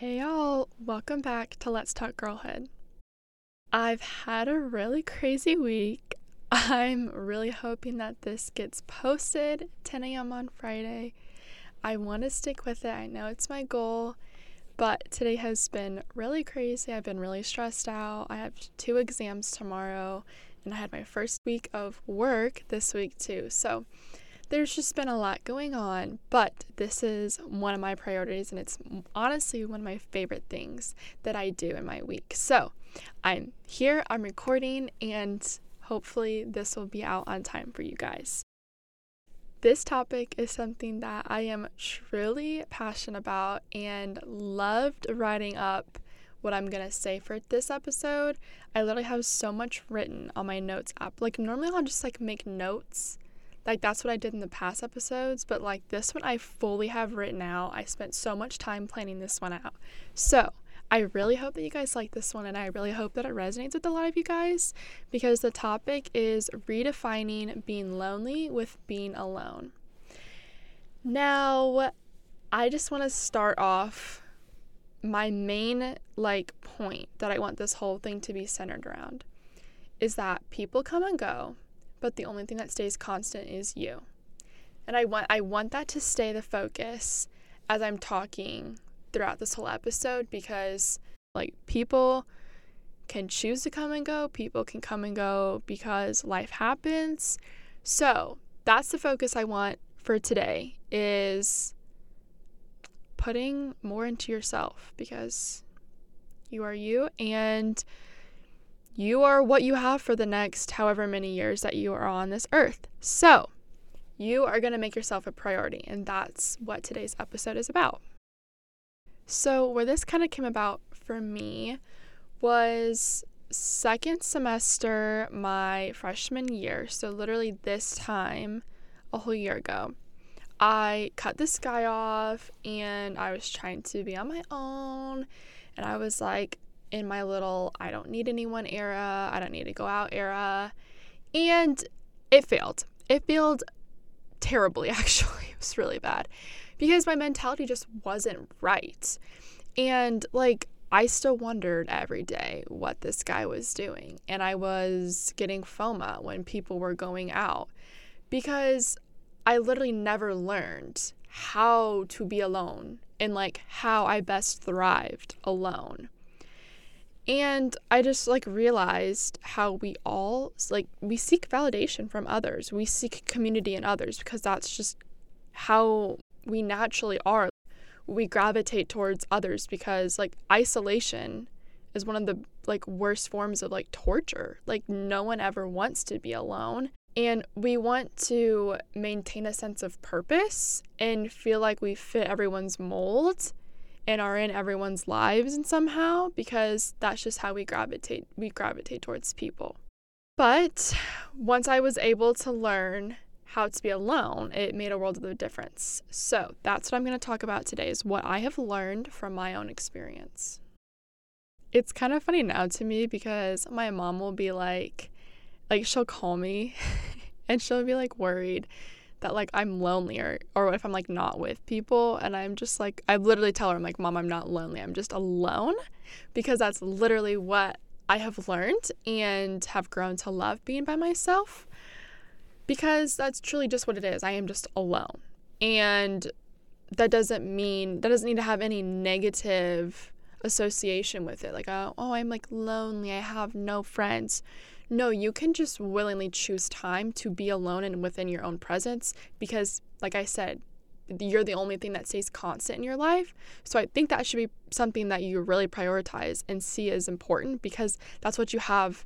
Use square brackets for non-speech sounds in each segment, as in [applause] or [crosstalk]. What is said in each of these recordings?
Hey y'all, welcome back to Let's Talk Girlhood. I've had a really crazy week. [laughs] I'm really hoping that this gets posted 10 a.m. on Friday. I want to stick with it. I know it's my goal, but today has been really crazy. I've been really stressed out. I have two exams tomorrow, and I had my first week of work this week too. So, there's just been a lot going on, but this is one of my priorities, and it's honestly one of my favorite things that I do in my week. So I'm here, I'm recording, and hopefully this will be out on time for you guys. This topic is something that I am truly passionate about and loved writing up what I'm gonna say for this episode. I literally have so much written on my notes app. Like, normally I'll just like make notes like that's what I did in the past episodes, but like this one I fully have written out. I spent so much time planning this one out. So, I really hope that you guys like this one and I really hope that it resonates with a lot of you guys because the topic is redefining being lonely with being alone. Now, I just want to start off my main like point that I want this whole thing to be centered around is that people come and go but the only thing that stays constant is you. And I want I want that to stay the focus as I'm talking throughout this whole episode because like people can choose to come and go, people can come and go because life happens. So, that's the focus I want for today is putting more into yourself because you are you and you are what you have for the next however many years that you are on this earth. So, you are going to make yourself a priority, and that's what today's episode is about. So, where this kind of came about for me was second semester my freshman year. So, literally this time a whole year ago. I cut this guy off and I was trying to be on my own. And I was like, in my little I don't need anyone era, I don't need to go out era. And it failed. It failed terribly, [laughs] actually. It was really bad because my mentality just wasn't right. And like, I still wondered every day what this guy was doing. And I was getting FOMO when people were going out because I literally never learned how to be alone and like how I best thrived alone. And I just like realized how we all like we seek validation from others. We seek community in others because that's just how we naturally are. We gravitate towards others because like isolation is one of the like worst forms of like torture. Like no one ever wants to be alone. And we want to maintain a sense of purpose and feel like we fit everyone's mold and are in everyone's lives and somehow because that's just how we gravitate we gravitate towards people. But once I was able to learn how to be alone, it made a world of a difference. So, that's what I'm going to talk about today is what I have learned from my own experience. It's kind of funny now to me because my mom will be like like she'll call me [laughs] and she'll be like worried that like I'm lonely or, or if I'm like not with people and I'm just like I literally tell her I'm like mom I'm not lonely. I'm just alone because that's literally what I have learned and have grown to love being by myself because that's truly just what it is. I am just alone. And that doesn't mean that doesn't need to have any negative association with it. Like oh, oh I'm like lonely. I have no friends no, you can just willingly choose time to be alone and within your own presence because, like I said, you're the only thing that stays constant in your life. So I think that should be something that you really prioritize and see as important because that's what you have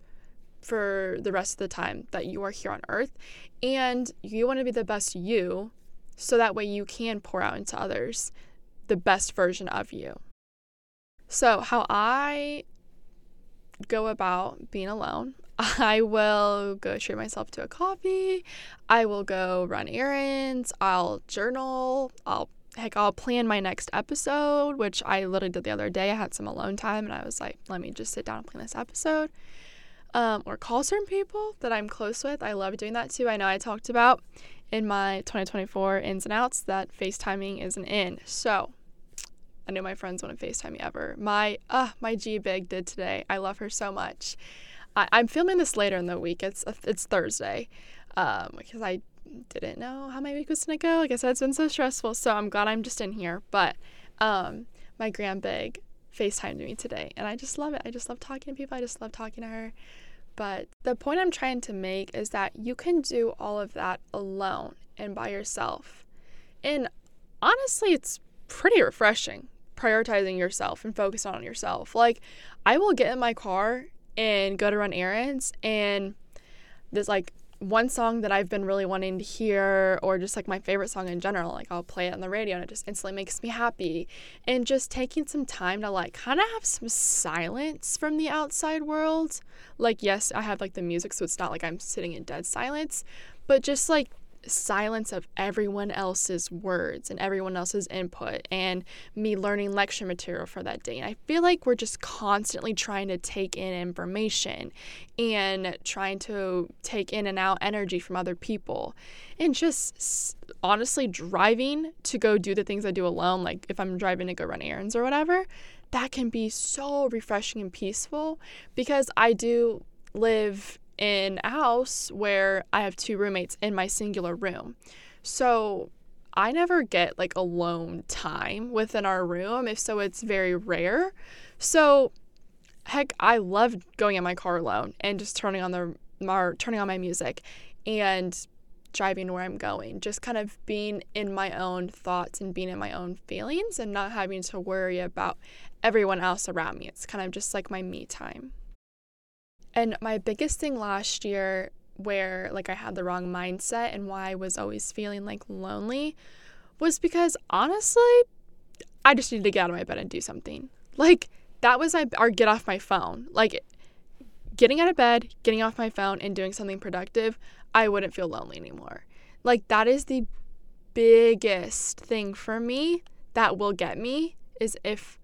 for the rest of the time that you are here on earth. And you want to be the best you so that way you can pour out into others the best version of you. So, how I go about being alone, I will go treat myself to a coffee. I will go run errands. I'll journal. I'll heck, I'll plan my next episode, which I literally did the other day. I had some alone time and I was like, let me just sit down and plan this episode. Um, or call certain people that I'm close with. I love doing that too. I know I talked about in my 2024 ins and outs that FaceTiming is an in. So I know my friends wouldn't FaceTime me ever. My uh my G Big did today. I love her so much. I, I'm filming this later in the week. It's it's Thursday, um, because I didn't know how my week was gonna go. Like I said, it's been so stressful. So I'm glad I'm just in here. But um, my grand big FaceTimed me today, and I just love it. I just love talking to people. I just love talking to her. But the point I'm trying to make is that you can do all of that alone and by yourself. And honestly, it's pretty refreshing prioritizing yourself and focusing on yourself. Like, I will get in my car and go to run errands, and there's like one song that I've been really wanting to hear, or just like my favorite song in general. Like, I'll play it on the radio and it just instantly makes me happy. And just taking some time to like kind of have some silence from the outside world. Like, yes, I have like the music, so it's not like I'm sitting in dead silence, but just like silence of everyone else's words and everyone else's input and me learning lecture material for that day. And I feel like we're just constantly trying to take in information and trying to take in and out energy from other people. And just honestly driving to go do the things I do alone, like if I'm driving to go run errands or whatever, that can be so refreshing and peaceful because I do live in a house where I have two roommates in my singular room. So I never get like alone time within our room. If so, it's very rare. So heck, I love going in my car alone and just turning on the my, turning on my music and driving where I'm going. Just kind of being in my own thoughts and being in my own feelings and not having to worry about everyone else around me. It's kind of just like my me time. And my biggest thing last year, where like I had the wrong mindset and why I was always feeling like lonely, was because honestly, I just needed to get out of my bed and do something. Like that was my or get off my phone. Like getting out of bed, getting off my phone, and doing something productive, I wouldn't feel lonely anymore. Like that is the biggest thing for me that will get me is if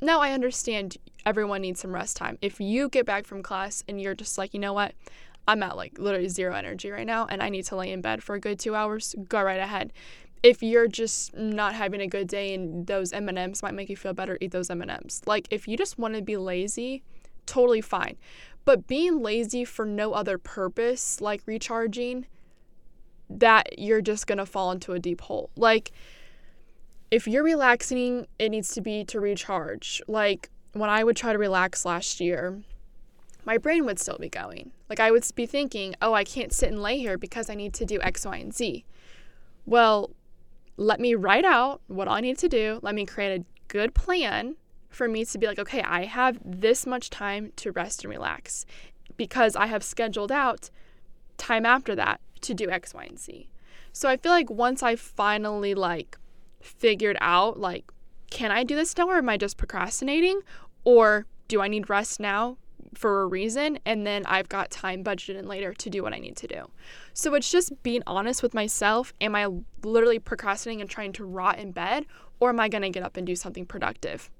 now I understand everyone needs some rest time. If you get back from class and you're just like, you know what, I'm at like literally zero energy right now and I need to lay in bed for a good two hours, go right ahead. If you're just not having a good day and those M&Ms might make you feel better, eat those M&Ms. Like if you just want to be lazy, totally fine. But being lazy for no other purpose, like recharging, that you're just going to fall into a deep hole. Like if you're relaxing, it needs to be to recharge. Like when I would try to relax last year, my brain would still be going. Like I would be thinking, oh, I can't sit and lay here because I need to do X, Y, and Z. Well, let me write out what I need to do. Let me create a good plan for me to be like, okay, I have this much time to rest and relax because I have scheduled out time after that to do X, Y, and Z. So I feel like once I finally like figured out like can I do this now or am I just procrastinating or do I need rest now for a reason and then I've got time budgeted in later to do what I need to do. So it's just being honest with myself. Am I literally procrastinating and trying to rot in bed or am I going to get up and do something productive?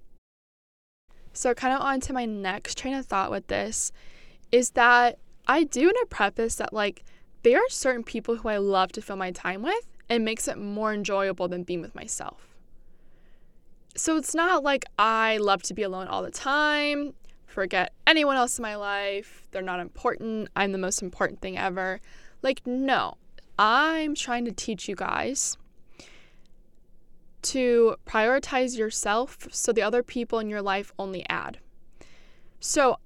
So kind of on to my next train of thought with this is that I do want to preface that like there are certain people who I love to fill my time with and makes it more enjoyable than being with myself. So it's not like I love to be alone all the time, forget anyone else in my life, they're not important, I'm the most important thing ever. Like, no, I'm trying to teach you guys to prioritize yourself so the other people in your life only add. So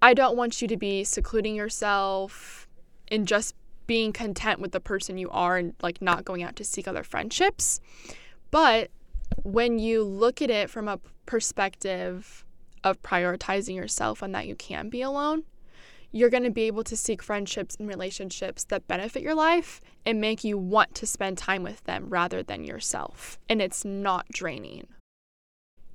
I don't want you to be secluding yourself and just being content with the person you are and like not going out to seek other friendships. But when you look at it from a perspective of prioritizing yourself and that you can be alone, you're going to be able to seek friendships and relationships that benefit your life and make you want to spend time with them rather than yourself. And it's not draining.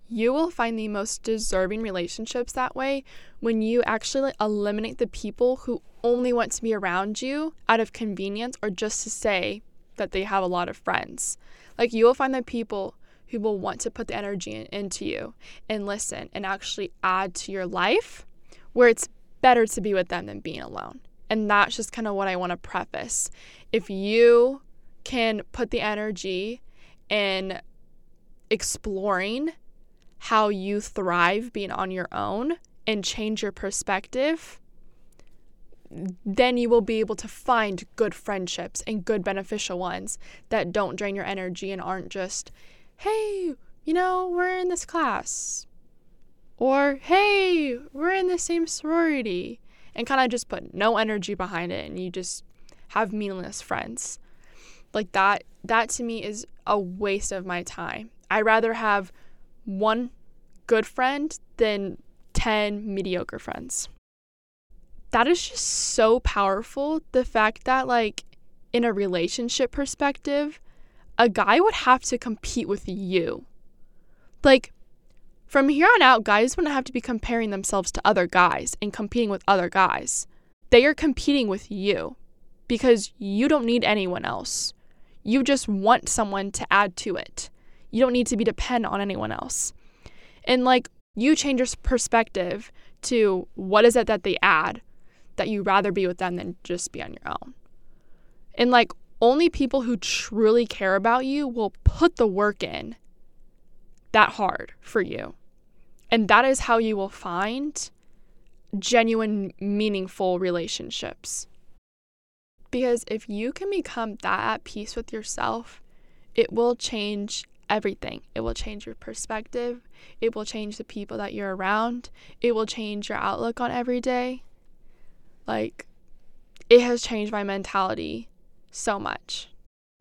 You will find the most deserving relationships that way when you actually eliminate the people who only want to be around you out of convenience or just to say that they have a lot of friends. Like you will find the people who will want to put the energy in, into you and listen and actually add to your life where it's better to be with them than being alone. And that's just kind of what I want to preface. If you can put the energy in exploring how you thrive being on your own and change your perspective, then you will be able to find good friendships and good beneficial ones that don't drain your energy and aren't just, hey, you know, we're in this class. Or, hey, we're in the same sorority. And kind of just put no energy behind it and you just have meaningless friends. Like that, that to me is a waste of my time. I'd rather have one good friend than 10 mediocre friends. That is just so powerful. The fact that, like, in a relationship perspective, a guy would have to compete with you. Like, from here on out, guys wouldn't have to be comparing themselves to other guys and competing with other guys. They are competing with you because you don't need anyone else. You just want someone to add to it. You don't need to be dependent on anyone else. And like you change your perspective to what is it that they add that you rather be with them than just be on your own. And like only people who truly care about you will put the work in that hard for you. And that is how you will find genuine, meaningful relationships. Because if you can become that at peace with yourself, it will change everything. It will change your perspective. It will change the people that you're around. It will change your outlook on every day. Like, it has changed my mentality so much.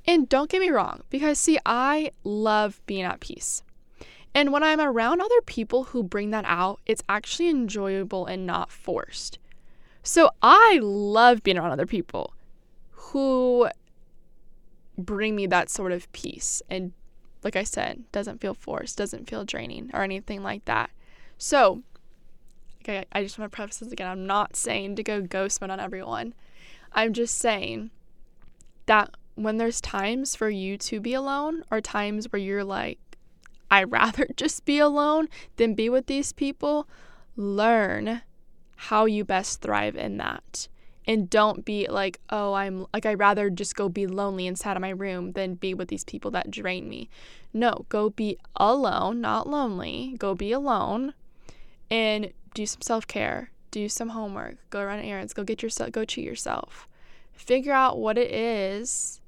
And don't get me wrong, because see, I love being at peace. And when I'm around other people who bring that out, it's actually enjoyable and not forced. So I love being around other people who bring me that sort of peace and like I said, doesn't feel forced, doesn't feel draining or anything like that. So, okay, I just want to preface this again. I'm not saying to go ghost mode on everyone. I'm just saying that when there's times for you to be alone or times where you're like, I'd rather [laughs] just be alone than be with these people, learn how you best thrive in that and don't be like, oh, I'm like, I'd rather just go be lonely inside of my room than be with these people that drain me. No, go be alone, not lonely. Go be alone and do some self care, do some homework, go run errands, go get yourself, go treat yourself. Figure out what it is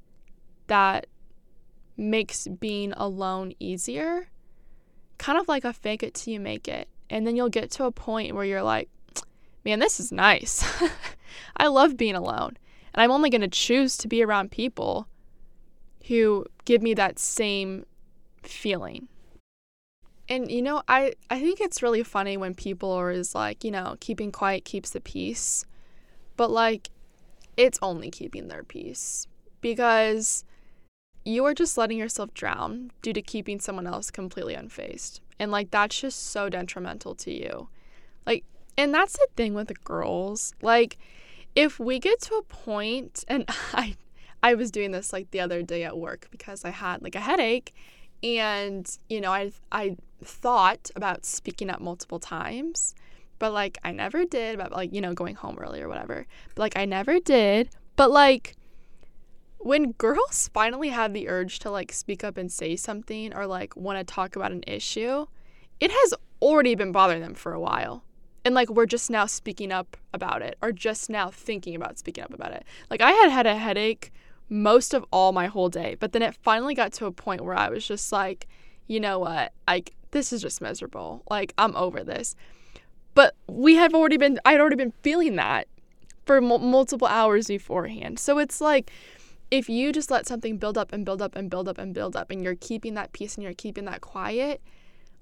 that makes being alone easier. Kind of like a fake it till you make it. And then you'll get to a point where you're like, man, this is nice. [laughs] I love being alone. And I'm only going to choose to be around people who give me that same feeling. And you know, I I think it's really funny when people are is like, you know, keeping quiet keeps the peace. But like it's only keeping their peace because you are just letting yourself drown due to keeping someone else completely unfazed. And like that's just so detrimental to you. And that's the thing with the girls. Like if we get to a point and [laughs] I I was doing this like the other day at work because I had like a headache and you know I I thought about speaking up multiple times but like I never did about like you know going home early or whatever but like I never did but like when girls finally have the urge to like speak up and say something or like want to talk about an issue it has already been bothering them for a while and like we're just now speaking up about it or just now thinking about speaking up about it. Like I had had a headache most of all my whole day, but then it finally got to a point where I was just like, you know what? Like this is just miserable. Like I'm over this. But we have already been I'd already been feeling that for m- multiple hours beforehand. So it's like if you just let something build up and build up and build up and build up and you're keeping that peace and you're keeping that quiet,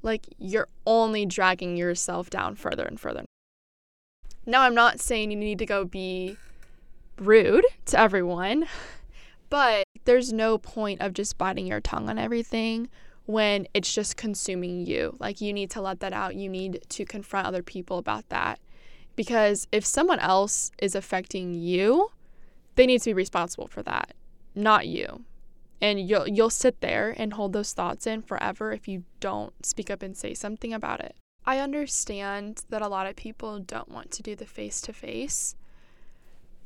like you're only dragging yourself down further and further. Now, I'm not saying you need to go be rude to everyone, [laughs] but there's no point of just biting your tongue on everything when it's just consuming you. Like, you need to let that out. You need to confront other people about that. Because if someone else is affecting you, they need to be responsible for that, not you and you'll you'll sit there and hold those thoughts in forever if you don't speak up and say something about it. I understand that a lot of people don't want to do the face to face.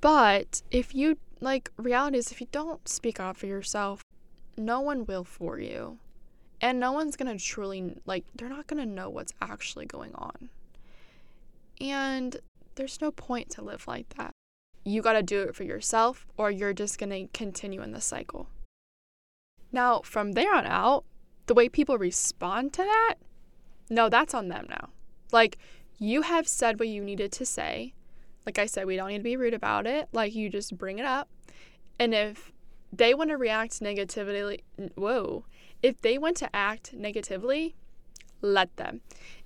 But if you like reality is if you don't speak up for yourself, no one will for you. And no one's going to truly, like, they're not going to know what's actually going on. And there's no point to live like that. You got to do it for yourself, or you're just going to continue in the cycle. Now, from there on out, the way people respond to that, no, that's on them now. Like, you have said what you needed to say. Like I said, we don't need to be rude about it. Like, you just bring it up. And if they want to react negatively, whoa, if they want to act negatively, let them.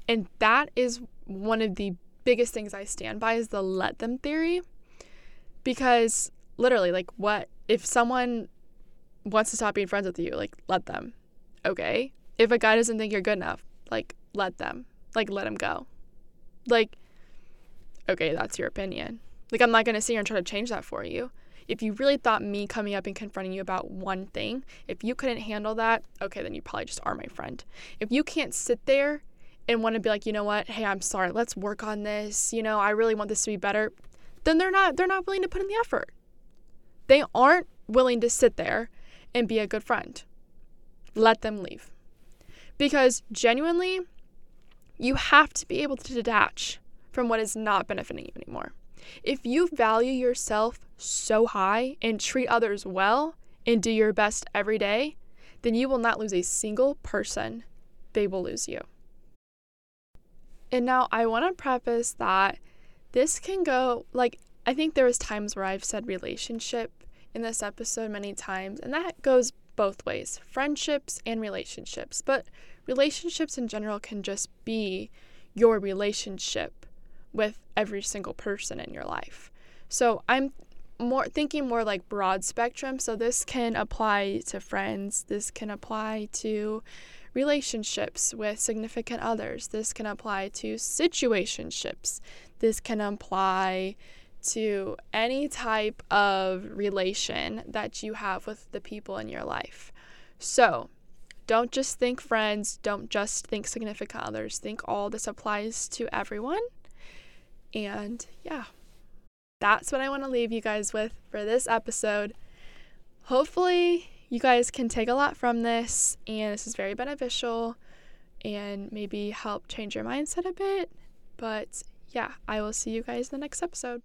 And that is one of the biggest things I stand by is the let them theory. Because literally, like, what if someone wants to stop being friends with you, like, let them. Okay? If a guy doesn't think you're good enough, like, let them. Like, let him go. Like, okay, that's your opinion. Like, I'm not going to sit here and try to change that for you. If you really thought me coming up and confronting you about one thing, if you couldn't handle that, okay, then you probably just are my friend. If you can't sit there and want to be like, you know what, hey, I'm sorry, let's work on this, you know, I really want this to be better, then they're not they're not willing to put in the effort. They aren't willing to sit there and be a good friend. Let them leave. Because genuinely, you have to be able to detach from what is not benefiting you anymore. If you value yourself so high and treat others well and do your best every day, then you will not lose a single person. They will lose you. And now I want to preface that this can go like I think there was times where I've said relationship in this episode many times, and that goes both ways friendships and relationships. But relationships in general can just be your relationship with every single person in your life. So I'm more thinking more like broad spectrum. So this can apply to friends, this can apply to relationships with significant others, this can apply to situationships, this can apply to any type of relation that you have with the people in your life. So, don't just think friends, don't just think significant others. Think all this applies to everyone. And yeah, that's what I want to leave you guys with for this episode. Hopefully, you guys can take a lot from this, and this is very beneficial and maybe help change your mindset a bit. But yeah, I will see you guys in the next episode.